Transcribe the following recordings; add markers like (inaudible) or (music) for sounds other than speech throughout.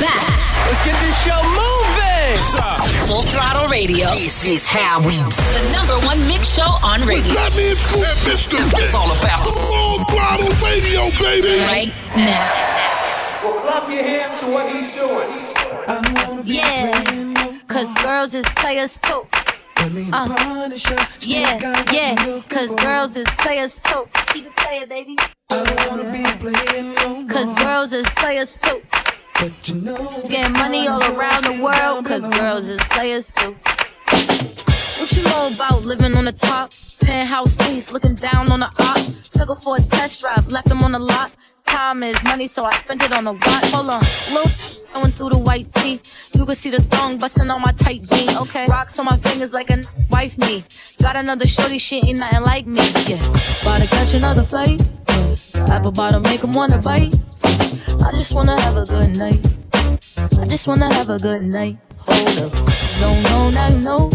back. Let's get this show moving. Full Throttle Radio. This is how we The number one mix show on radio. Fatman Scoop and Mr. It's all about the Full Throttle Radio, baby. Right now. Well, clap your hands to what he's doing. Yeah, cause girls is players too. Uh, yeah, yeah, cause girls is players too. Keep it player, baby. i don't wanna be playing Cause girls is players too. Getting money all around the world, cause girls is players too. What you know about living on the top? Penthouse suites, looking down on the ops. Took her for a test drive, left them on the lot. Time is money, so I spent it on a watch. Hold on, little going through the white tee. You can see the thong busting on my tight jeans. Okay, rocks on my fingers like a wife me. Got another shorty, she ain't nothing like me. Yeah, about to catch another flight. Yeah. Apple bottom make 'em wanna bite. I just wanna have a good night. I just wanna have a good night. Hold up, don't know now you know.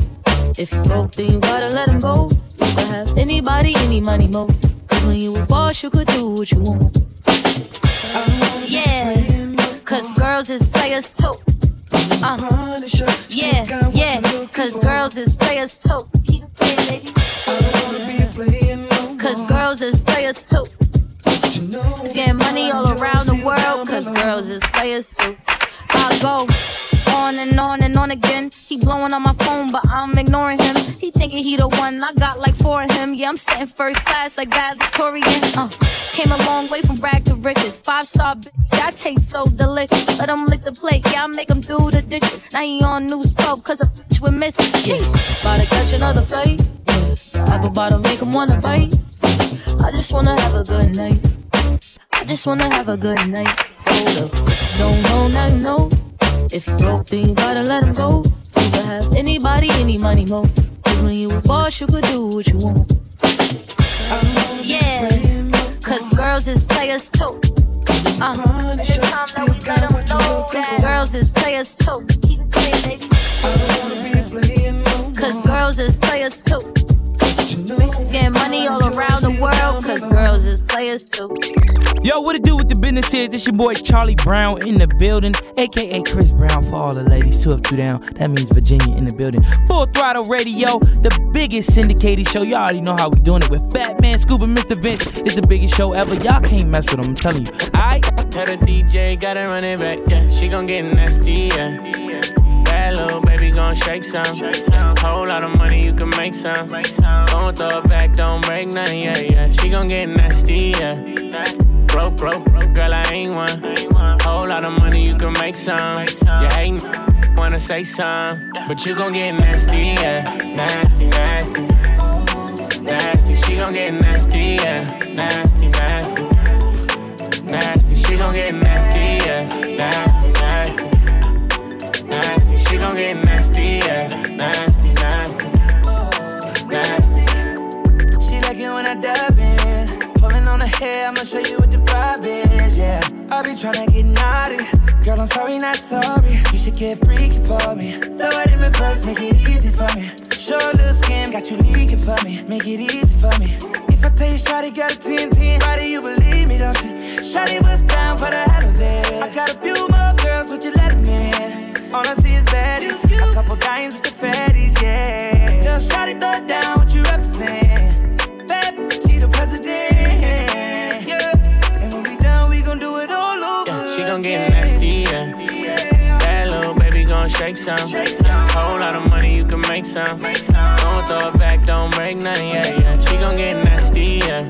If you broke, then you gotta let him go. You can have anybody, any money, mo. Cause when you a boss, you could do what you want. Yeah, cause girls is players too. Uh, yeah, yeah, cause girls is players too. Keep it playing, baby. Cause girls is players too. It's getting money all around the world, cause girls is players too. I go on and on and on again. He blowing on my phone, but I'm ignoring him. He thinking he the one. I got like four of him. Yeah, I'm sitting first class like valedictorian. Uh, came a long way from rag to riches. Five star bitch, I taste so delicious. Let him lick the plate, yeah, I make him do the dishes. Now he on news 12 cause a bitch with missing. Jeez, about to catch another flight. Yeah. Apple bottom make him wanna bite. I just wanna have a good night. I just wanna have a good night. Hold up, don't know now you know. If you broke, then you gotta let him go. You have anybody, any money, mo. Cause when you a boss, you could do what you want. Yeah, cause girls is players too. Uh, it's time that we let 'em know that girls is players too. Cause girls is players too. It's getting money all around the world, cause girls is players too. Yo, what it do with the business is? This your boy Charlie Brown in the building, aka Chris Brown for all the ladies. Two up, two down. That means Virginia in the building. Full Throttle Radio, the biggest syndicated show. Y'all already know how we doing it with Fat Man, Scoop, and Mr. Vince. It's the biggest show ever. Y'all can't mess with them. I'm telling you. Alright. Tell the DJ, gotta run it back, yeah. She gon' get nasty, yeah. Bad little baby gon' shake some. Whole lot of money, you can make some. Gon' throw it back, don't break nothing, yeah, yeah. She gon' get nasty, yeah. Broke, broke, girl, I ain't one. Whole lot of money, you can make some. You hatin', wanna say some. But you gon' get nasty, yeah. Nasty, nasty. Nasty, she gon' get nasty, yeah. Nasty, nasty. Nasty, she gon' get nasty, yeah. Nasty. She gon' get nasty, yeah. Nasty, nasty. Nasty. She like it when I dive in. Pulling on her hair, I'ma show you what the vibe is, yeah. I be tryna get naughty. Girl, I'm sorry, not sorry. You should get freaky for me. Throw it in reverse, make it easy for me. Show a little skin, got you leaking for me. Make it easy for me. If I tell you, Shotty got a 10 10, why do you believe me, don't you? Shotty was down for the hell of it. I got a few more girls, would you in? All I see is baddies. A couple dimes with the fatties, yeah. Girl, Shotty throw it down, what you represent? Bad bitch, the president, yeah. And when we done, we gon' do it all over. Yeah, she gon' get nasty, yeah. That little baby gon' shake some. Whole lot of money, you can make some. Don't throw it back, don't break nothing, yeah, yeah. She gon' get nasty, yeah.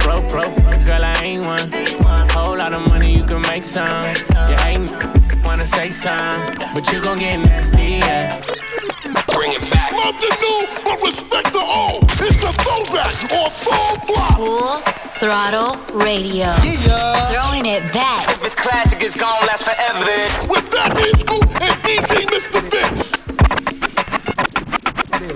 Broke, broke, girl, I ain't one. Whole lot of money, you can make some. You ain't say some, but you gon' get nasty, yeah. bring it back. Love the new, but respect the old. It's a throwback on full flop. Full Throttle Radio. Throwing it back. If it's classic, it's gon' last forever. With Fatman Scoop and DJ Mr. Vince.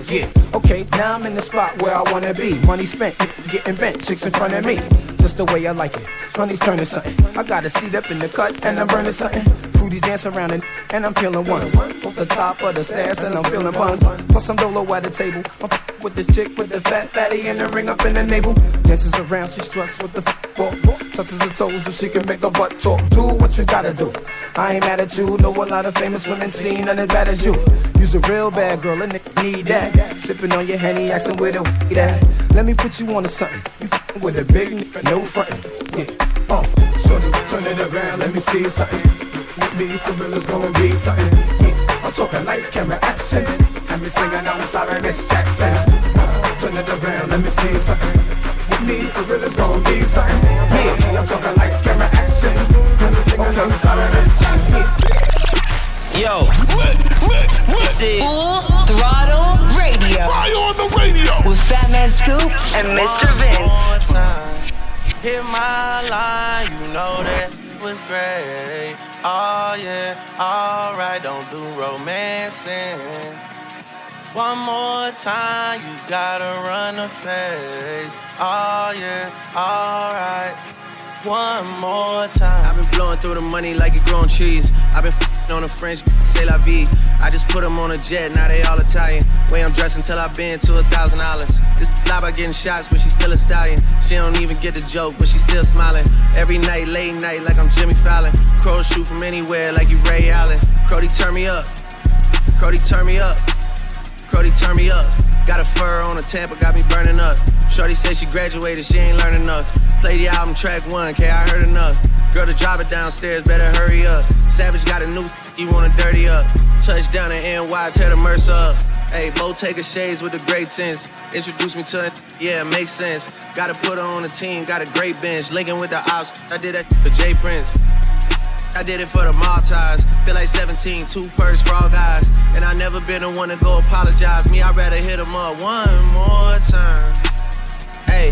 Yeah, okay, now I'm in the spot where I wanna be. Money spent, getting bent, chicks in front of me. Just the way I like it. Money's turning something. I got a seat up in the cut and I'm burning something. Cuties dance around and, and I'm feeling ones. Off the top of the stairs and I'm feeling buns. Plus some dolo at the table. I'm with this chick with the fat fatty and the ring up in the navel. Dances around, she struts with the walk. Touches her toes so she can make the butt talk. Do what you gotta do. I ain't mad at you. Know a lot of famous women seen none as bad as you. You's a real bad girl and they need that. Sipping on your henny, asking where the weed at. Let me put you on to something. You f***ing with a big nigga, no frontin'. Yeah, uh, shorty, turn it around, let me see something. With me, for real, it's gonna be something. Yeah, I'm talking lights, camera, action. And me singing, I'm sorry, Miss Jackson. Turn it around, let me see something. With me, for real, it's gonna be something. Yeah, I'm talking lights, camera, action. And me singing, I'm sorry, Miss Jackson. Yo, this is Full Throttle Radio. Fire on the radio. With Fatman Scoop and Mr. Vince. Hit my line, you know that was great. Oh yeah, alright, don't do romancing. One more time, you gotta run the face. Oh yeah, alright. One more time. I've been blowing through the money like it grown cheese. I've been on a French, say la vie. I just put them on a jet, now they all Italian. Way I'm dressed until I've been to a thousand dollars. This lie about getting shots, but she's still a stallion. She don't even get the joke, but she's still smiling. Every night, late night, like I'm Jimmy Fallon. Crows shoot from anywhere, like you Ray Allen. Crody, turn me up. Crody, turn me up. Crody, turn me up. Got a fur on a Tampa, got me burning up. Shorty say she graduated, she ain't learning enough. Play the album track one, okay, I heard enough. Girl to drop it downstairs, better hurry up. Savage got a new, you wanna dirty up. Touchdown in NY, tear the Mercer up. Hey, Bo take a shades with a great sense. Introduce me to it, yeah, it makes sense. Gotta put her on the team, got a great bench. Linking with the ops, I did that for Jay Prince. I did it for the Maltese. Feel like 17, two purse all guys. And I never been the one to go apologize. Me, I'd rather hit him up one more time. Hey,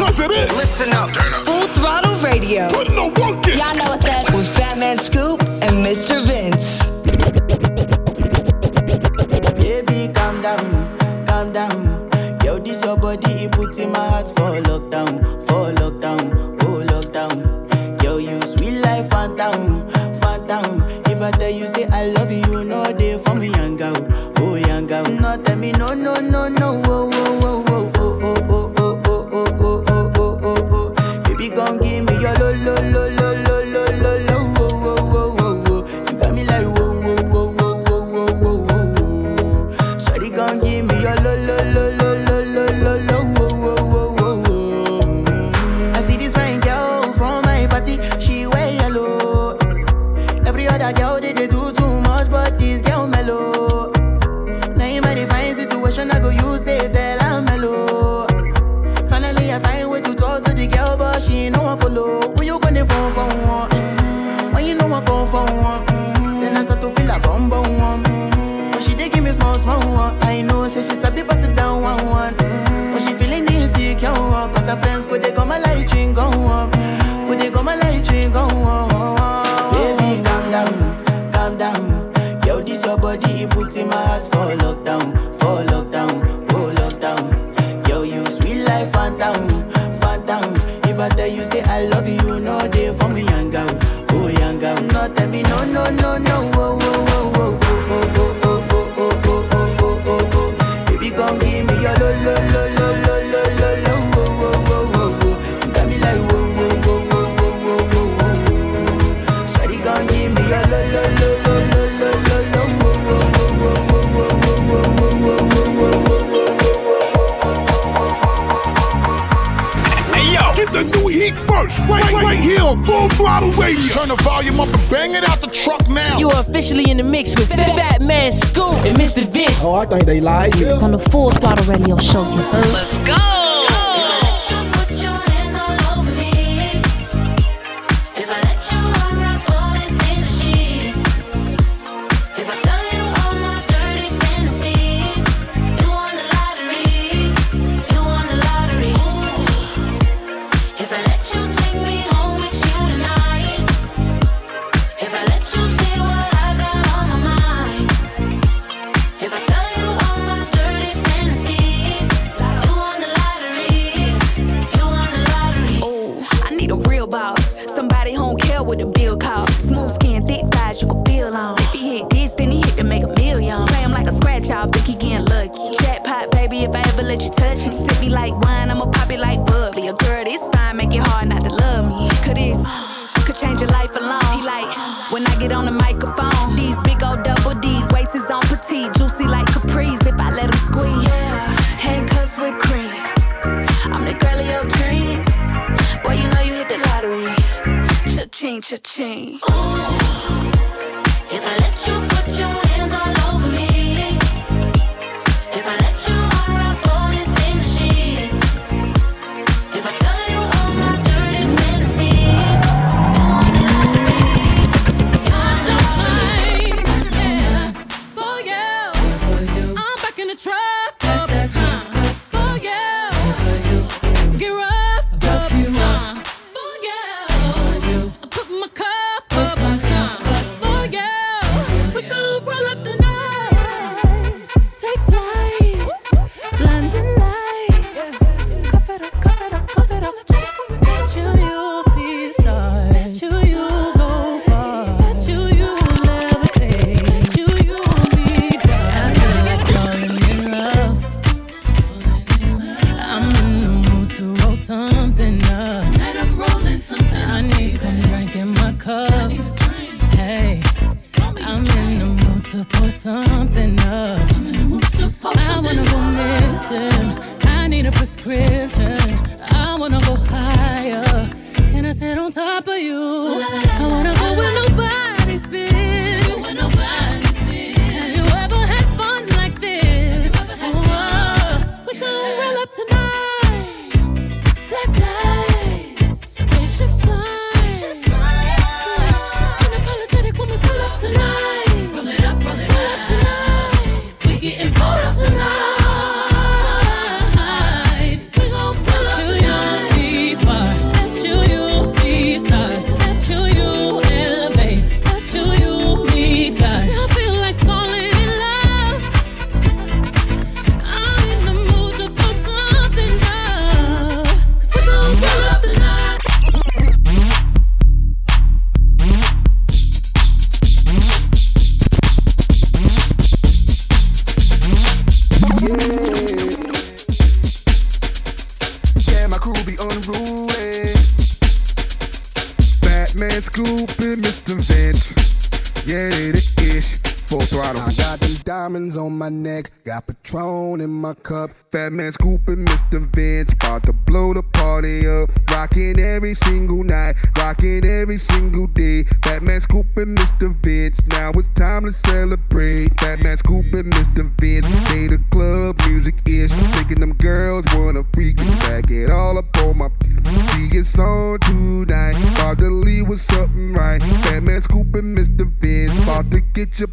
Because it is. Listen up. Full Throttle Radio. Put no work in. Y'all know what's up. With Fatman Scoop and Mr. Vince. Baby, calm down, calm down. Yo, this your body, it puts in my heart for lockdown, the volume up and bang it out the truck now. You are officially in the mix with Fat Man Scoop and Mr. Vince. Oh, I think they lied. On the Full Throttle Radio Show, you heard? Let's go. cha-ching, cha-ching. Ooh, if I let you put your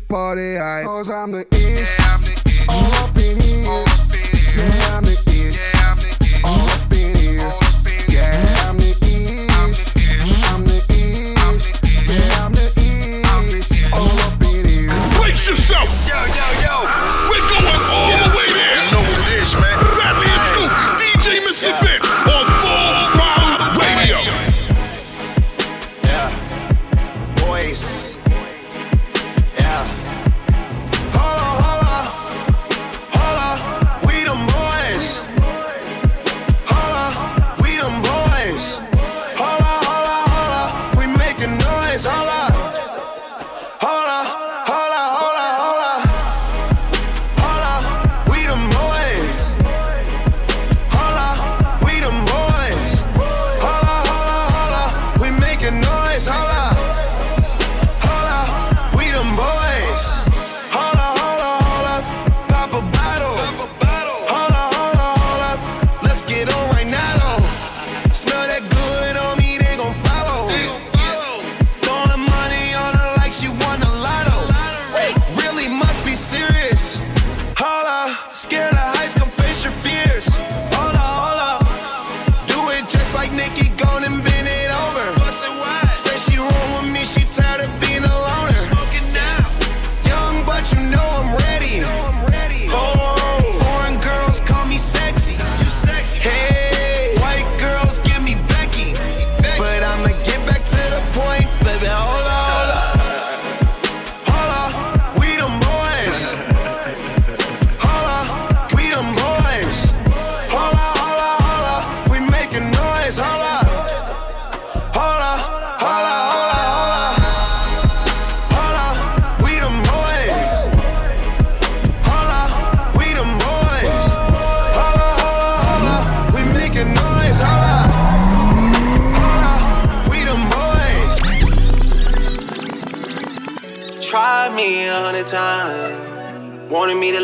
party. Cause I'm the ish. Yeah, I'm the ish. All up in here. Yeah, I'm the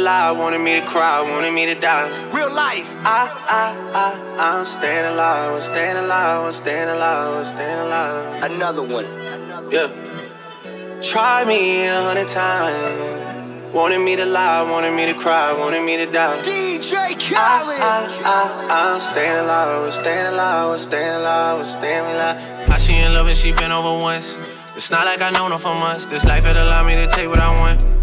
To wanted me to cry, wanted me to die. Real life. I, I, I, I'm staying alive, I'm staying alive, I'm staying alive, I'm staying alive. Another one. Yeah. Try me a hundred times. Wanted me to lie, wanted me to cry, wanted me to die. DJ Khaled. I, I, I, I'm staying alive, I'm staying alive, I'm staying alive, I'm staying alive. How she in love and she been over once. It's not like I know her for months. This life it allowed me to take what I want.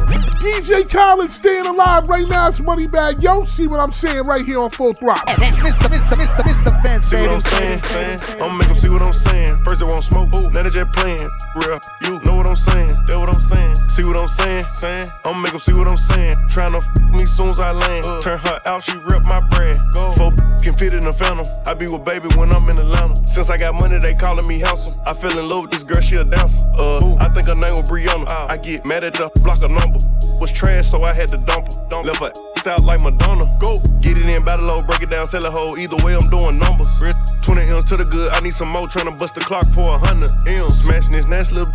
DJ Khaled staying alive right now. It's Moneybagg Yo. See what I'm saying right here on Full Throttle. Mr. Mr. Mr. Mr. Vince, See what I'm saying, saying? I'ma make them see what I'm saying. First they won't smoke, ooh, now they just playing. Real, you know what I'm saying, that what I'm saying. See what I'm saying, saying? I'ma make them see what I'm saying. Tryna f me soon as I land. Turn her out, she rip my bread. Go. Four can fit in a phantom. I be with baby when I'm in Atlanta. Since I got money, they calling me handsome. I fell in love with this girl, she a dancer. Uh, I think her name was Brianna. I get mad at the block a number. Was trash, so I had to dump her. Dump. Left her out like Madonna. Go. Get it in, battle low, break it down, sell a whole. Either way, I'm doing numbers. 20 M's to the good, I need some more. Tryna bust the clock for a hundred M's. Smashing this nasty little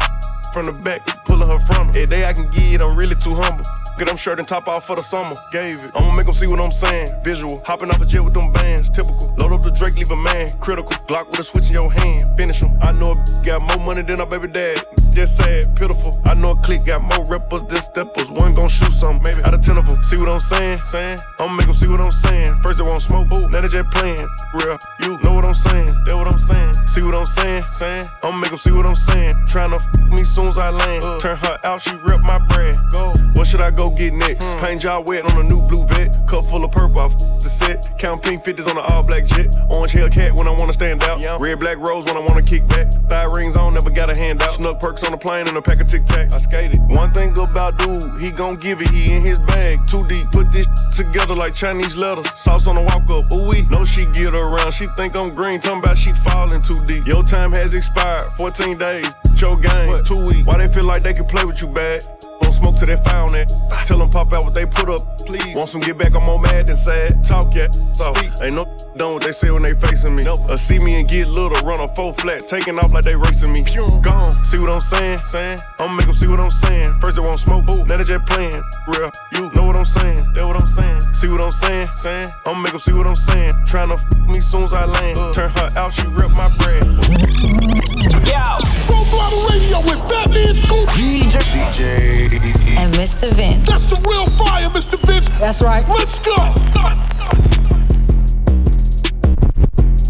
from the back, pulling her from me. Every day I can get I'm really too humble. Get them shirt and top off for the summer. Gave it. I'ma make them see what I'm saying. Visual. Hopping off a jet with them bands. Typical. Load up the Drake, leave a man. Critical. Glock with a switch in your hand. Finish him. I know a got more money than our baby dad. Just sad, pitiful. I know a clique got more rappers than steppers. One gon' shoot something, maybe out of ten of them. See what I'm saying? Saying? I'ma make them see what I'm saying. First they won't smoke, ooh, now they just playing. Real, you know what I'm saying? That what I'm saying? What I'm saying? Saying? I'ma make them see what I'm saying. Tryna f me soon as I land. Uh. Turn her out, she rip my brand. Go. What should I go get next? Hmm. Paint job wet on a new blue vet. Cup full of purple off the set. Count pink 50s on an all black jet. Orange Hellcat when I wanna stand out. Yeah. Red black rose when I wanna kick back. Thigh rings on, never got a hand out. Snuck perks on the plane and a pack of Tic Tacs. I skated. One thing about dude, he gon' give it. He in his bag. Too deep. Put this together like Chinese letters. Sauce on the walk up. Ooh. Know she get around. She think I'm green. Talking about she falling too deep. Your time has expired. 14 days. Your game. Two weeks. Why they feel like they can play with you bad? Don't smoke till they found it. Tell them pop out what they put up, please. Want some get back, I'm more mad than sad. Talk yeah, so ain't no done what they say when they facing me. Nope. Or see me and get little, run a full flat, taking off like they racing me. Gone. See what I'm saying? Saying? I'ma make them see what I'm saying. First they won't smoke, ooh, now they just playing. Real, you know what I'm saying? That what I'm saying? See what I'm saying? Saying? I'ma make them see what I'm saying. Tryna f me soon as I land. Uh. Turn her out, she rip my bread. Yo, Full Throttle Radio with Fatman Scoop. DJ. DJ. And Mr. Vince. That's the real fire, Mr. Vince. That's right. Let's go.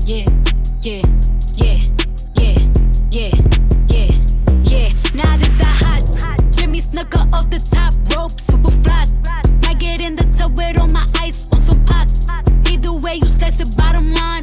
Yeah, yeah, yeah, yeah, yeah, yeah, yeah. Now this the hot. Jimmy Snuka off the top rope, super fly. Might get in the tub with all my ice on some pop. Either way, you slice the bottom line,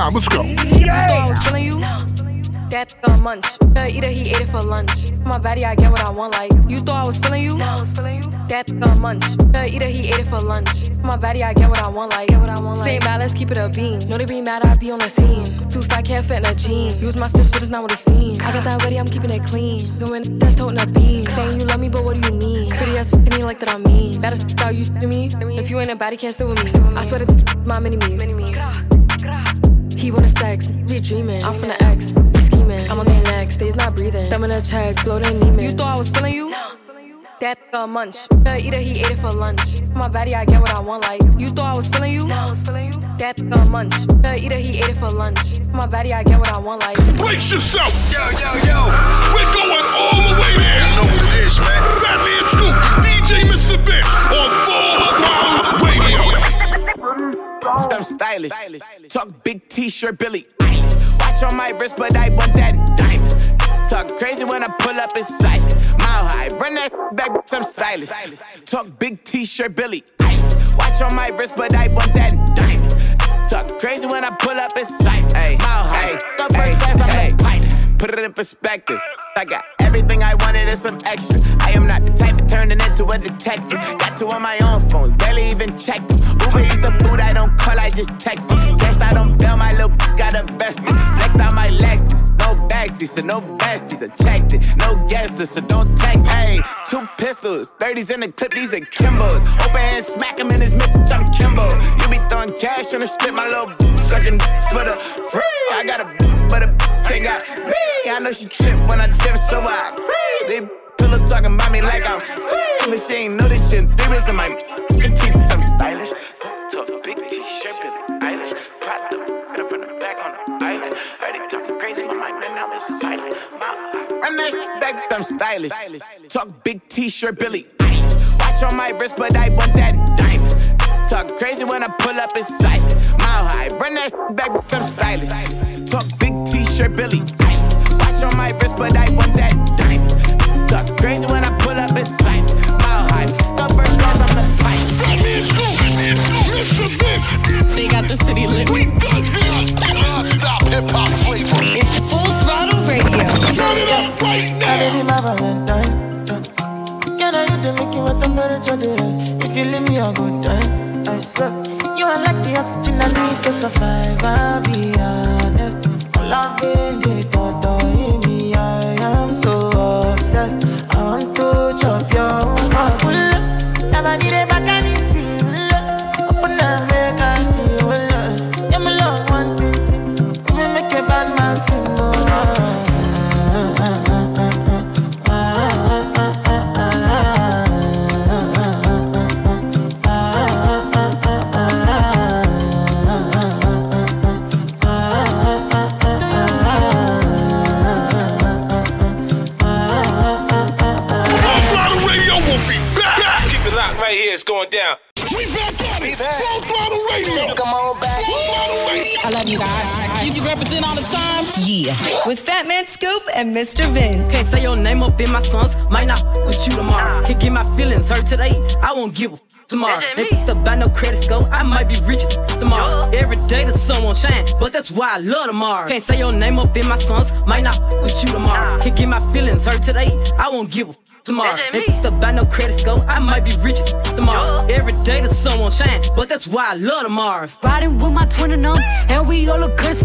time. Let's go. You thought I was feeling you? That uh, munch. Either he ate it for lunch. My body, I get what I want. Like you thought I was feeling you? I was feeling you. That uh, munch. Either he ate it for lunch. My body, I get what I want. Like get what Say bad, let's keep it a beam. No, they be mad, I be on the scene. Too fat, can't fit in a jean. Use my stitch, but it's not what it seems. I got that ready, I'm keeping it clean. Going that's holding a beam. Saying you love me, but what do you mean? Pretty ass fucking you like that I mean. Baddest how you to me. If you ain't a baddie, can't sit with me. I swear to my mini me's. He wanna sex, be dreaming. I'm from the X, be scheming. I'm on their neck, stays not breathing. Thumb in a check, blow their Neiman. You thought I was feeling you? No. That uh, munch. Either he ate it for lunch. My body, I get what I want. Like you thought I was feeling you? I was feeling you. That uh, munch. Either he ate it for lunch. My body, I get what I want. Like brace yourself. Yo, yo, yo. We're going all the way there. You know what it is, man. Fatman Scoop, DJ Mr. Vince on Full Throttle Radio. I'm stylish. Talk big t-shirt Billie Eilish. Watch on my wrist, but I want that diamond. Talk crazy when I pull up in sight. Mile high, run that back, I'm stylish. Talk big t-shirt Billie Eilish. Watch on my wrist, but I want that diamond. Talk crazy when I pull up in sight. Hey, mile high, go first class, I'm the pilot. Put it in perspective. I got everything I wanted and some extra. I am not the turning into a detective. Got two on my own phone, barely even them. Uber eats the food I don't call, I just text. Cashed out on bail, my little got invested. Flexed out my Lexus, no backseat, so no besties. I checked it, no guest so don't text. Hey, two pistols, 30s in the clip, these are Kimbos. Open hand, smack him in his mid, I'm Kimbo. You be throwing cash on the strip, my little sucking for the free. I got a but a they got me. I know she trip when I dip, so I creep. They pillow talking about me like I'm but she ain't know this shit. Three in my teeth, I'm stylish. Talk big t-shirt, Billie Eilish. Better from the back on the island. Heard they talking crazy, my mind now silent. Run that back, I'm stylish. Talk big t-shirt, Billie Eilish. Watch on my wrist, but I want that diamond. Talk crazy when I pull up in sight. Mile high, run that back, I'm stylish. Talk big t-shirt, Billie Eilish. Watch on my wrist, but I want that diamond. Talk crazy when I pull up in sight. Mile high, go first class, I'm the pilot. Mr. Vince. They got the city lit. Non-stop hip-hop flavor. It's Full Throttle Radio. Turn it up right now. Baby, my Valentine. Can I hit the Mickey with the temperature this? If you leave me a good time, I swear. You are like the oxygen I need to survive. I'll be honest. Loving the thought right here, it's going down. We back at it. Full Throttle Radio. Come on back. Full Throttle Radio. I love you guys. You can represent all the time. Yeah. With Fatman Scoop and Mr. Vince. Can't say your name up in my songs. Might not f- with you tomorrow. Can't get my feelings hurt today. I won't give a f- tomorrow. If the buy no credit score, I might be rich as f- tomorrow. Every day the sun won't shine, but that's why I love tomorrow. Can't say your name up in my songs. Might not f- with you tomorrow. Can't get my feelings hurt today. I won't give a f- tomorrow. If the buy no credit score, I might be rich as f- tomorrow. Every day the sun won't shine, but that's why I love tomorrow. Riding with my twin and them, and we all look good.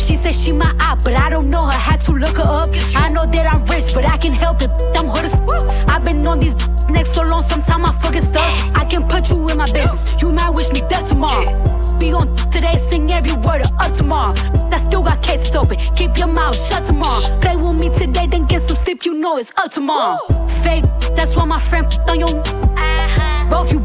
She said she my eye, but I don't know her. Had to look her up. I know that I'm rich, but I can help it. I'm hood as f- I've been on these (laughs) next so long, sometimes I fucking stuck. I can put you in my business. You might wish me dead tomorrow. Be on today, sing every word of up tomorrow. I still got cases open. Keep your mouth shut tomorrow. Play with me today, then get some sleep. You know it's up tomorrow. Fake, that's why my friend f- on your. Uh-huh. Both you.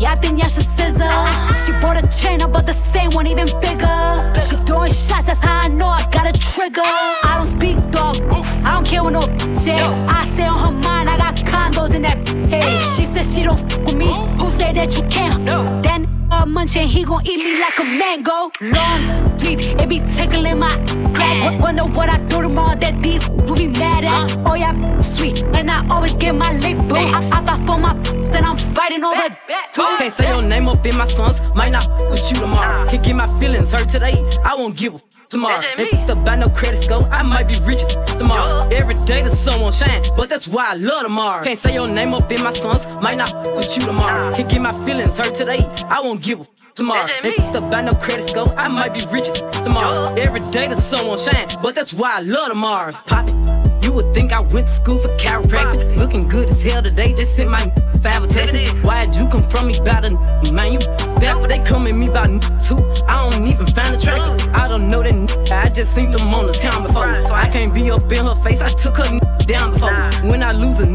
Yeah, I think y'all should scissor. Uh-huh. She bought a chain, I bought the same one, even bigger. She throwing shots, that's how I know I got a trigger. I don't speak dog, I don't care what no say. I say on her mind, I got condos in that hey. Mm. She said she don't f with me. Who said that you can't? That n- uh, munching, he gon' eat me like a mango. Long leaf, it be tickling my crack. Wonder what I do tomorrow that these will be mad at. Oh yeah, sweet, and I always get my lick boo. I, I fight for my then I'm fighting over that. Can't say your name up in my songs, might not with you tomorrow. Can't get my feelings hurt today, I won't give a tomorrow. If the buy no credit score, I might be rich tomorrow. Every day the sun won't shine, but that's why I love tomorrow. Can't say your name up in my songs, might not with you tomorrow. Can't get my feelings hurt today, I won't give a tomorrow. If the buy no credit score, I might be rich tomorrow. Every day the sun won't shine, but that's why I love tomorrow. Pop it. You would think I went to school for chiropractic. Looking good as hell today, just sent my five attachments. Why'd you come from me about a man? You back, they come at me about too. I don't even find attractive. I don't know that I just seen them on the town before. I can't be up in her face, I took her down before. When I lose a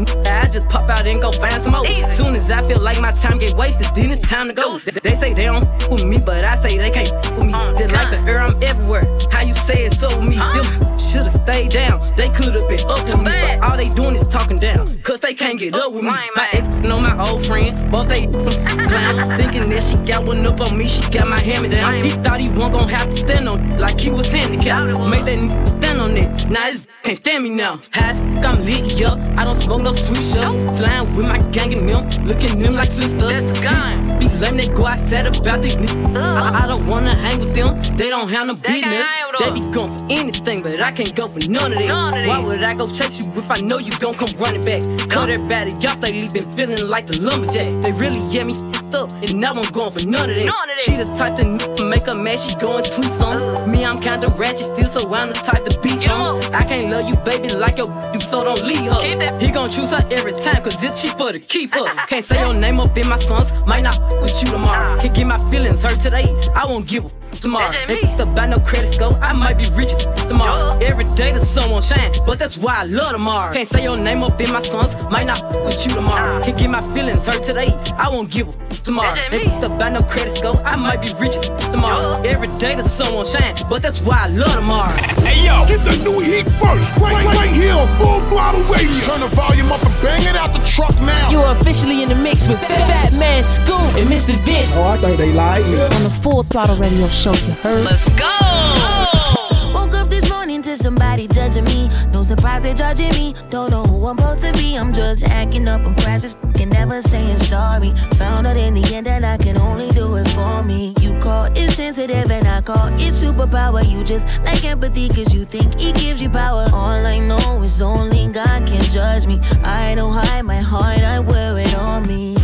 I just pop out and go find some more. Soon as I feel like my time get wasted, then it's time to go. They say they don't f with me, but I say they can't f with me. Just like the air, I'm everywhere. How you say it so me? Them should've stayed down. They could've been up to me, but all they doing is talking down. Cause they can't get up with me. My ex know my old friend, both they (laughs) some clowns. Thinking that she got one up on me, she got my hand me down. He thought he wasn't gonna have to stand on like he was handicapped. Made that stand on it. Now his can't stand me now. High I'm lit, yeah. I don't smoke no sweet shots. Slime with my gang and them, looking them like sisters. That's the gun. Be lame, they go outside about these niggas. Uh. I, I, don't wanna hang with them, they don't have no business. They be going for anything, but I can't go for none of that. Why would I go chase you if I know you gon' come running back? Cut everybody off, they been feeling like the lumberjack. They really get me up, and now I'm going for none of that. She the type to make a man, she going tweet on. Uh. Me, I'm kinda ratchet still, so I'm the type to be some. I can't love you, baby, like your do, so don't leave her. He gon' choose her every time, cause it's cheaper to keep her. Can't say your name up in my songs, might not with you tomorrow. Uh. Can't get my feelings hurt today, I won't give a tomorrow. If the buy no credit score, I might be rich tomorrow. Every day the sun won't shine, but that's why I love tomorrow. Can't say your name up in my songs, might not with you tomorrow. Can't get my feelings hurt today, I won't give a tomorrow. If the buy no credit score, I might be rich tomorrow. Every day the sun won't shine, but that's why I love tomorrow. Hey yo, get the new heat first, right, right, right here on Full Throttle Radio. Turn the volume up and bang it out the truck now. You are officially in the mix with Fatman Scoop and Mr. Vince. Oh, I think they like me. On the Full Throttle Radio show, you heard? Let's go. Woke up this morning to somebody judging me. No surprise they judging me. Don't know who I'm supposed to be. I'm just acting up. I'm crashing, and never saying sorry. Found out in the end that I can only do it for me. You call it sensitive and I call it superpower. You just like empathy cause you think it gives you power. All I know is only God can judge me. I don't hide my heart, I wear it on me.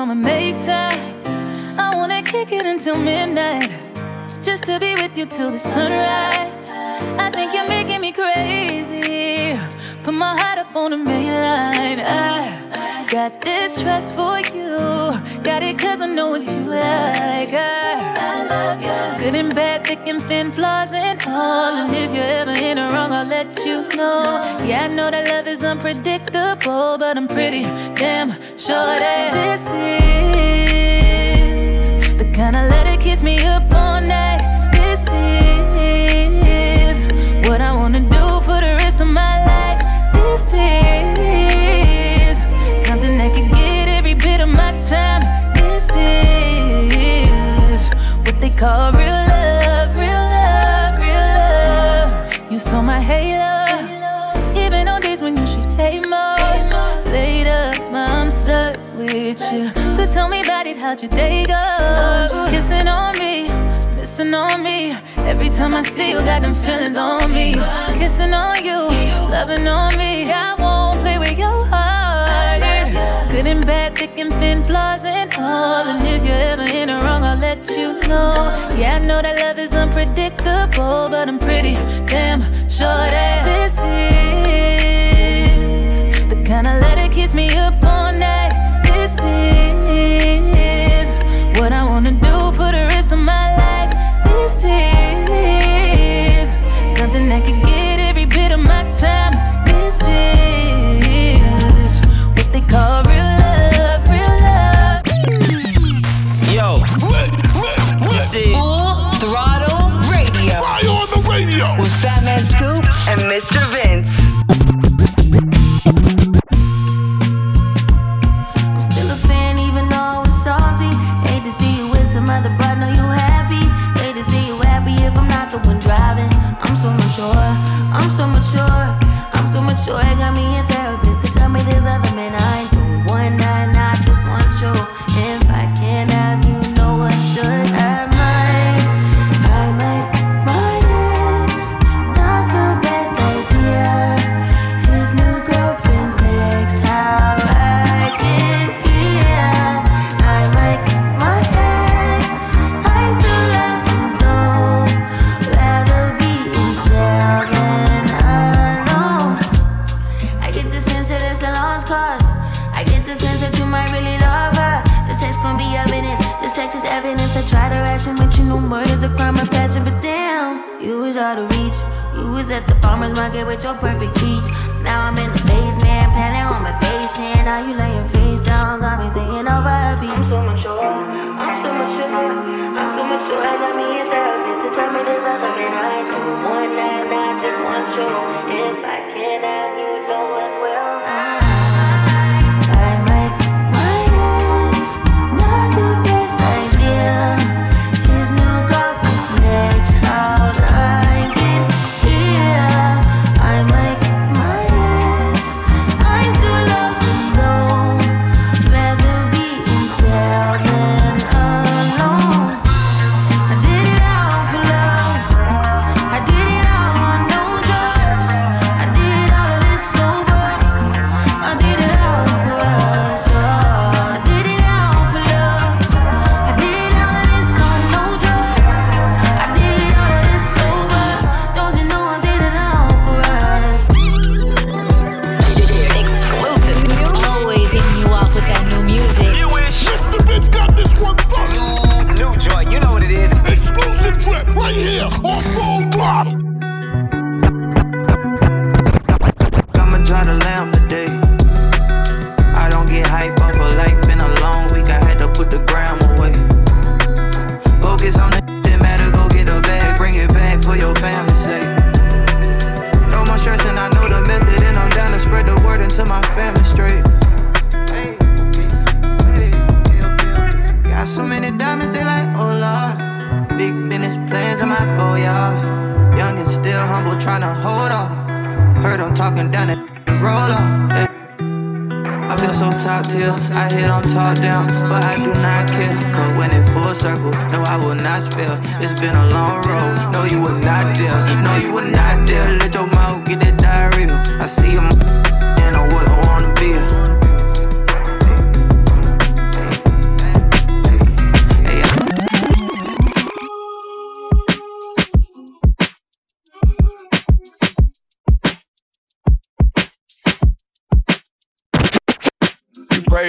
I'ma make time. I wanna kick it until midnight. Just to be with you till the sunrise. I think you're making me crazy. Put my heart up on the main line. I Got this trust for you. Got it cause I know what you like. I love you. Good and bad, thick and thin, flaws and all. And if you're ever in the wrong, I'll let you know. Yeah, I know that love is unpredictable, but I'm pretty damn sure that this is the kind of letter kiss me up all night. What they call real love, real love, real love. You saw my halo, even on days when you should hate most. Later, I'm stuck with you. So tell me about it, how'd your day go? Kissing on me, missing on me. Every time I see you, got them feelings on me. Kissing on you, loving on me. I won't thick and thin, flaws and all. And if you're ever in the wrong, I'll let you know. Yeah, I know that love is unpredictable, but I'm pretty damn sure that this is the kind of let it kiss me up So. I got me a therapist to tell me there's other men I do. One night, I just want you. If I can't have you, plans, oh yeah. Young and still humble, tryna hold on. Heard I'm talking down and (laughs) roll up. I feel so top tier, I hit on top down, but I do not care. Cause when in full circle, no, I will not spill. It's been a long road, no, you were not there. No, you were not there. Let your mouth get that diarrhea. I see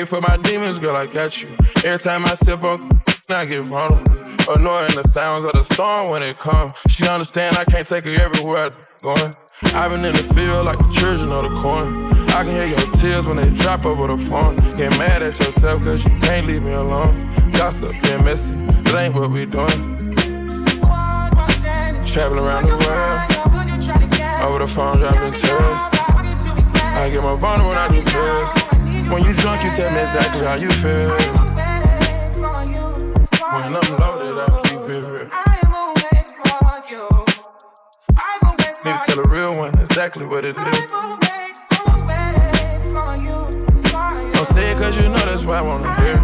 pray for my demons, girl, I got you. Every time I sip on, I get vulnerable. Annoying the sounds of the storm when it comes. She understand I can't take her everywhere I'm going. I've been in the field like the children of the corn. I can hear your tears when they drop over the phone. Get mad at yourself cause you can't leave me alone. Gossip and messy, that ain't what we doing. Traveling around the world. Over the phone, dropping tears. I get more vulnerable when I do pills. When you drunk, you tell me exactly how you feel. When I'm loaded, I keep it real. Need to tell a real one exactly what it is. Don't say it cause you know that's why I wanna hear.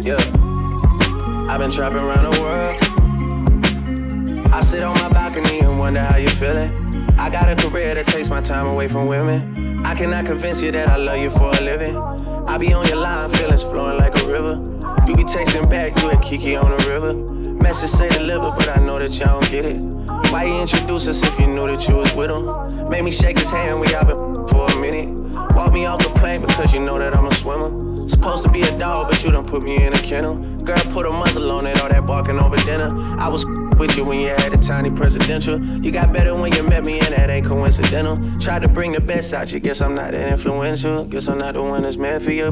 Yeah. I've been trapping around the world. I sit on my balcony and wonder how you're feeling. I got a career that takes my time away from women. I cannot convince you that I love you for a living. I be on your line, feelings flowing like a river. You be texting back, you Kiki on the river. Message say deliver, but I know that y'all don't get it. Why you introduce us if you knew that you was with him? Made me shake his hand, we all been for a minute. Walk me off the plane because you know that I'm a swimmer. Supposed to be a dog, but you done put me in a kennel. Girl, put a muzzle on it, all that barking over dinner. I was with you when you had a tiny presidential. You got better when you met me, and that ain't coincidental. Tried to bring the best out you, guess I'm not that influential. Guess I'm not the one that's meant for you.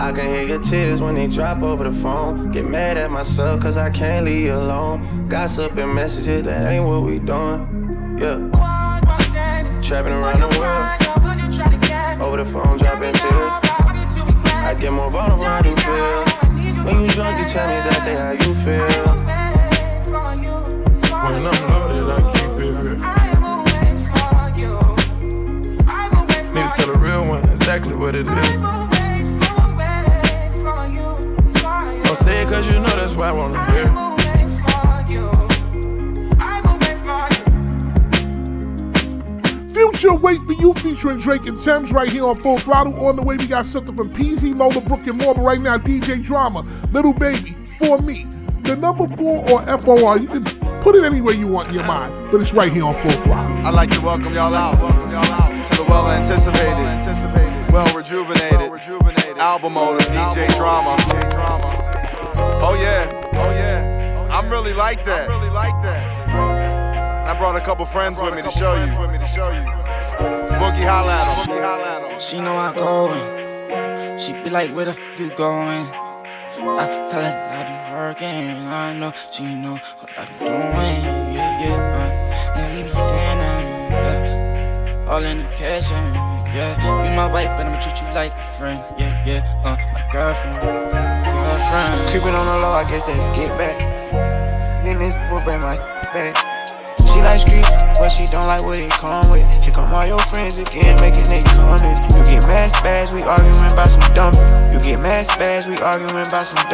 I can hear your tears when they drop over the phone. Get mad at myself cause I can't leave you alone. Gossip and messages, that ain't what we doing. Yeah. Trapping around the world. Over the phone, dropping tears. I get more vulnerable, feel. When you drunk, you tell me exactly how you feel. When I'm loaded, I keep it real. Need to tell a real one exactly what it is. Don't say it cause you know that's why I wanna hear. It. Future Wait for You featuring Drake and Tems right here on Full Throttle. On the way, we got something from PZ, Lola, Brooke, and more. But right now, DJ Drama, Lil Baby, For Me. The number four or FOR, you can put it anywhere you want in your mind, but it's right here on Full Throttle. I'd like to welcome y'all out, welcome y'all out to the well anticipated, well rejuvenated, album mode of DJ Drama. Oh yeah, oh yeah, I'm really like that. I'm really like that. I brought a couple friends with me to show you. Boogie holla at 'em. She know I'm going. She be like, where the f you going? I tell her that I be working. I know she know what I be doing. Yeah, yeah. Uh, and we be saying them, yeah. All in the kitchen. Yeah, you my wife, but I'ma treat you like a friend. Yeah, yeah. Uh, my girlfriend, girlfriend. Creeping on the low, I guess that's get back. Then this will bring my back. She like street, but she don't like what it come with. Here come all your friends again, making they comments. You get mad spaz, we arguing about some dump. You get mad spaz, we arguing about some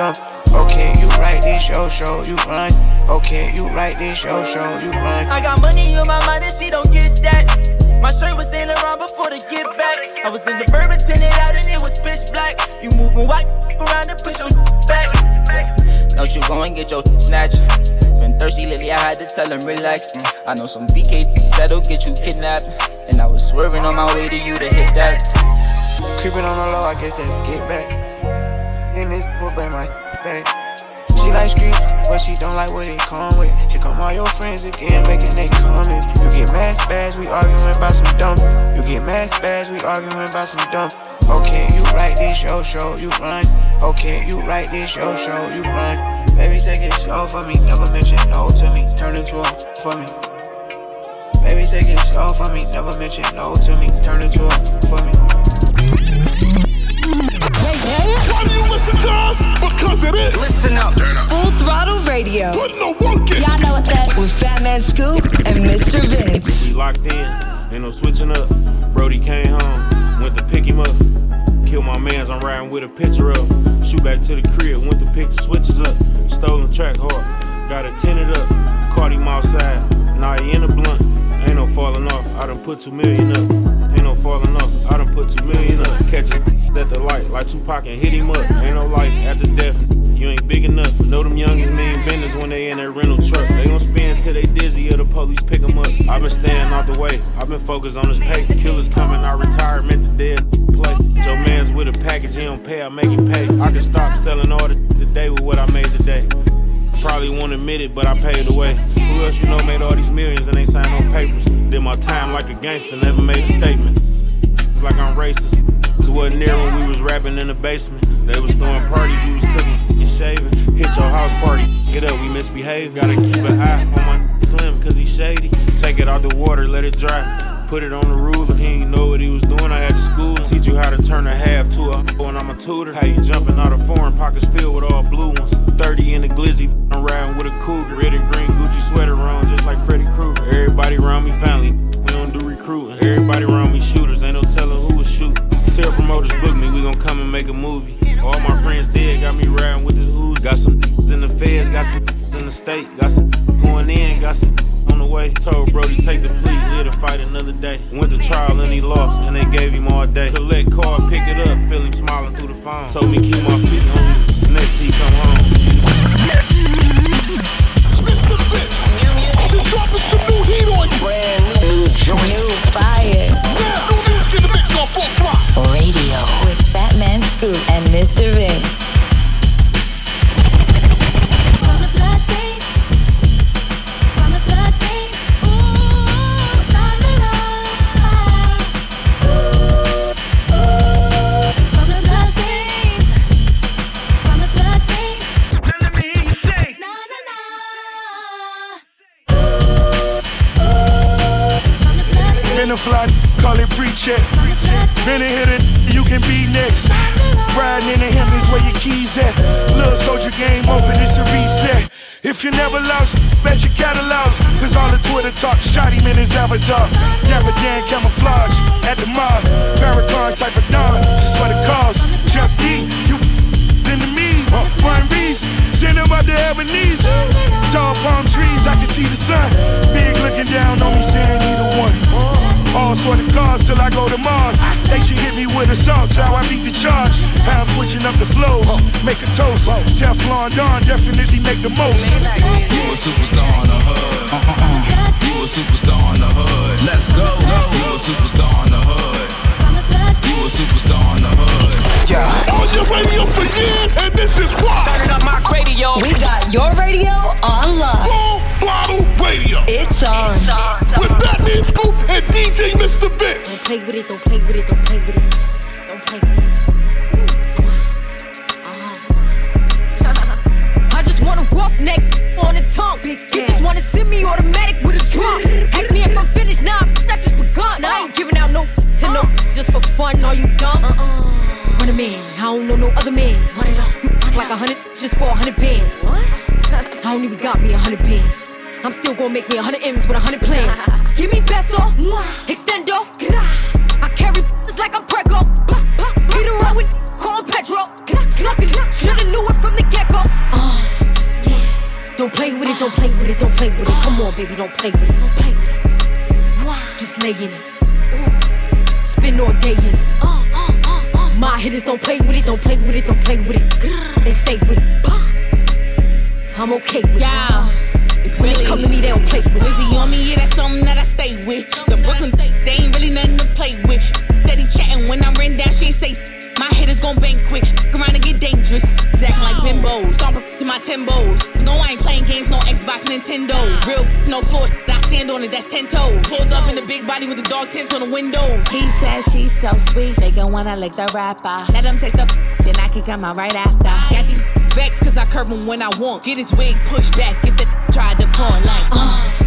dump. Okay, you write this show, show, you run. Okay, you write this show, show, you run. I got money on my mind and she don't get that. My shirt was sailing around before the get back. I was in the bourbon tinted out and it was pitch black. You moving white around and push your back. Don't you go and get your snatch. Been thirsty lately, I had to tell him relax. Mm, I know some BK that'll get you kidnapped. And I was swerving on my way to you to hit that. Creeping on the low, I guess that's get back. Then this will bring my back. She like street, but she don't like what it come with. Here come all your friends again, making they comments. You get mad spaz, we arguing about some dumb. You get mad spaz, we arguing about some dumb. Okay, you write this show, show, you run. Okay, you write this show, show, you run. Baby, take it slow for me, never mention no to me. Turn into a for me. Baby, take it slow for me, never mention no to me. Turn into a for me. Why do you listen to us? Because it is. Listen up. Full Throttle Radio. Put no work in. Y'all know what's up. With Fatman Scoop and Mr. Vince. We locked in, ain't no switching up. Brody came home, went to pick him up. Kill my mans, I'm riding with a picture up. Shoot back to the crib, went to pick the switches up. Stolen track hard, got it tinted up. Caught him outside, now he in the blunt. Ain't no falling off, I done put two million up. Ain't no falling off, I done put two million up. Catch at the light, like Tupac and hit him up. Ain't no life after death. You ain't big enough. Know them youngins mean business when they in that rental truck. They gon' spin till they dizzy or the police pick them up. i been staying out the way. i been focused on this pay. Killers coming I out retirement, the dead play. Joe man's with a package, he don't pay, I make him pay. I can stop selling all the today with what I made today. Probably won't admit it, but I paid the way. Who else you know made all these millions and ain't signed no papers? Did my time like a gangster, never made a statement. It's like I'm racist. This wasn't near when we was rapping in the basement. They was throwing parties, we was cooking and shaving. Hit your house party, get up, we misbehave. Gotta keep an eye on my slim, cause he shady. Take it out the water, let it dry. Put it on the ruler, he ain't know what he was doing. I had to school teach you how to turn a half to a when I'm a tutor. How you jumping out of foreign pockets filled with all blue ones. 30 in the glizzy, I'm riding with a cougar. Red and green Gucci sweater on, just like Freddy Krueger. Everybody around me family, we don't do recruiting. Everybody around me shooters, ain't no telling who was shooting. Tell promoters book me, we gon' come and make a movie. All my friends dead, got me riding with this ooze. Got some in the feds, got some the state, got some going in, got some on the way. Told Brody take the plea, live to fight another day. Went to trial and he lost, and they gave him all day. Collect card, pick it up, feel him smiling through the phone. Told me keep my feet on his neck till he come home. Mr. Vince, just dropping some new heat on you. Brand new, new fire. Now, new music in the mix on Full Throttle. Radio with Fatman Scoop and Mr. Vince. Call it. Been a hitter, you can be next. Riding in the Hamptons where your keys at. Little soldier game over, this a reset. If you never lost, bet your catalogs. Cause all the Twitter talk shot him is avatar. Dapper Dan camouflage at the Mars. Farrakhan type of Don, just for the cause. Chuck D, you into me. Run Reese, send him up to Ebenezer. Tall palm trees, I can see the sun. Big looking down on me, saying either one. All sort of cars till I go to Mars. They should hit me with assaults, how I beat the charge. How I'm switching up the flows, make a toast. Teflon Don definitely make the most. You a superstar in the hood. Uh-uh-uh. You a superstar in the hood. Let's go. You a superstar in the hood. You a superstar in the hood. Yeah. On your radio for years, and this is why. Turning up my radio. We got your radio on online. Full Throttle Radio. It's on. With Fatman Scoop and DJ Mr. Vince. Don't play with it, don't play with it, don't play with it. Don't play with it. Uh-huh. (laughs) I just want a rough neck on the tongue. You just wanna send me automatic with a drum. Ask me if I'm finished, nah, I just begun. I ain't giving out no to no just for fun. Are you dumb? Uh-uh. Run a man, I don't know no other man. Run it up. You like a hundred just for a hundred bands. What? (laughs) I don't even got me a hundred bands. I'm still gonna make me a hundred M's with a hundred plans. (laughs) Give me peso, extendo. I carry just like I'm Prego. Peter up with call Petro. Suck it, shoulda knew it from the get go. Uh, yeah. Don't play with it, don't play with it, don't play with it. Come on, baby, don't play with it, don't play with it. Just lay in it. Spin all day in it. My hitters don't play with it, don't play with it, don't play with it. They stay with it. I'm okay with it. When they come to me, they don't play with it. Lizzie on me, yeah, that's something that I stay with. The Brooklyn, State, they ain't really nothing to play with. Steady chatting when I ran down, she ain't say. My hitters gon' bang quick, fuck around and get dangerous. Acting like bimbos, stomp to my timbos. No, I ain't playing games, no Xbox, Nintendo. Real, no floor, I stand on it, that's ten toes. Pulled up in the big body with the dog tints on the window. He says she's so sweet, they gon' wanna lick the rapper. Let him taste the then I can come out right after. Got these vex cause I curve him when I want. Get his wig pushed back if the try to fawn like. Uh.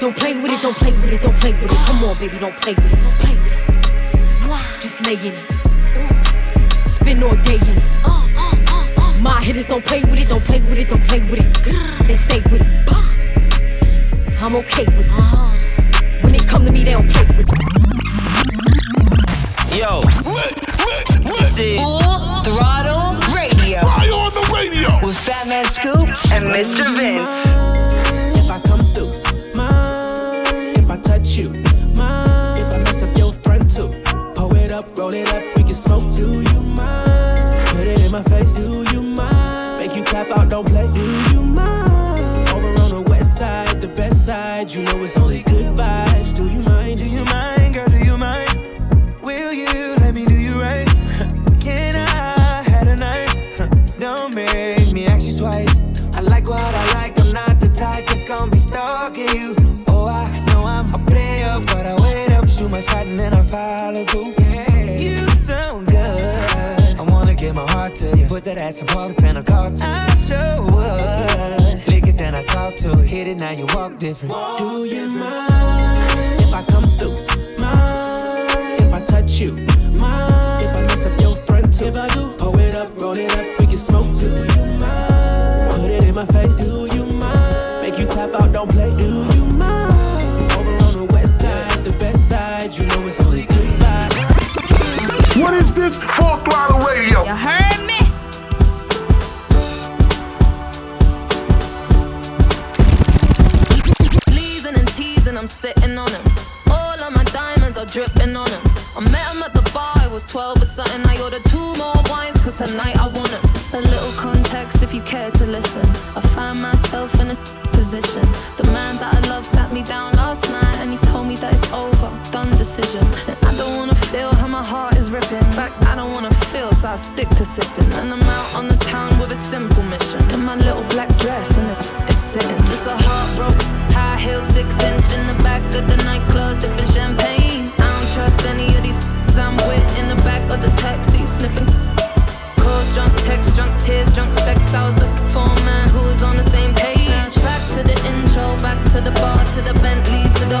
Don't play with it, don't play with it, don't play with it. Come on, baby, don't play with it, don't play with it. Just lay in it. Spin all day in it. My hitters don't play with it, don't play with it, don't play with it. They stay with it. I'm okay with it. When they come to me, they don't play with it. Yo, This is Full Throttle Radio. Fly on the radio. With Fatman Scoop and Mr. Vince. If I come through, mind if I touch you, mind if I mess up your front too. Pull it up, roll it up, we smoke. Do you mind? Put it in my face. Do you mind? Make you tap out, don't play. Do you mind? Over on the west side, the best side, you know it's only good vibes. Do you mind? Do you mind, girl? Do you mind? Will you let me do you right? (laughs) Can I have a night? (laughs) Don't make me ask you twice. I like what I like, I'm not the type that's gonna be stalking you. Oh, I know I'm a player, but I wait up, shoot my shot, and then I follow through. Put that ass in parks and a car to I sure would. Lick it, then I talk to it. Hit it, now you walk different. Do you mind if I come through? Mind if I touch you? Mind if I mess up your front too? If I do, pull it up, roll it up, we can smoke too. Do you mind? Put it in my face. Do you mind? Make you tap out, don't play. Do you mind? Over on the west side, the best side, you know it's only good vibes. What is this? Full throttle radio. You heard I'm sitting on him. All of my diamonds are dripping on him. I met him at the bar, I was 12 or something. I ordered two more wines, cause tonight I want him. A little context if you care to listen. I find myself in a position. The man that I love sat me down last night and he told me that it's over, done decision. And I don't wanna feel how my heart is ripping. In fact, I don't wanna feel, so I stick to sipping. And I'm out of the nightclub, sipping champagne. I don't trust any of these I'm with in the back of the taxi, sniffing. Calls, drunk texts, drunk tears, drunk sex. I was looking for a man who was on the same page. Back to the intro, back to the bar, to the Bentley, to the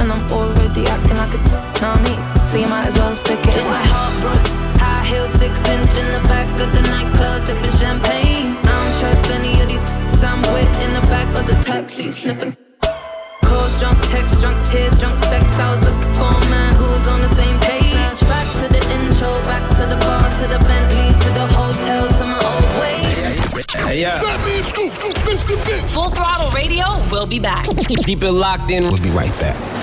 And I'm already acting like a know me, so you might as well stick it. Just a heartbroken high heel, six inch in the back of the nightclub, sipping champagne. I don't trust any of these I'm with in the back of the taxi, sniffing. Calls, drunk text, drunk tears, drunk sex. I was looking for a man who was on the same page. Back to the intro, back to the bar, to the Bentley, to the hotel, to my old way. Hey, yeah. Full Throttle Radio We'll be back. Keep it locked in. We'll be right back.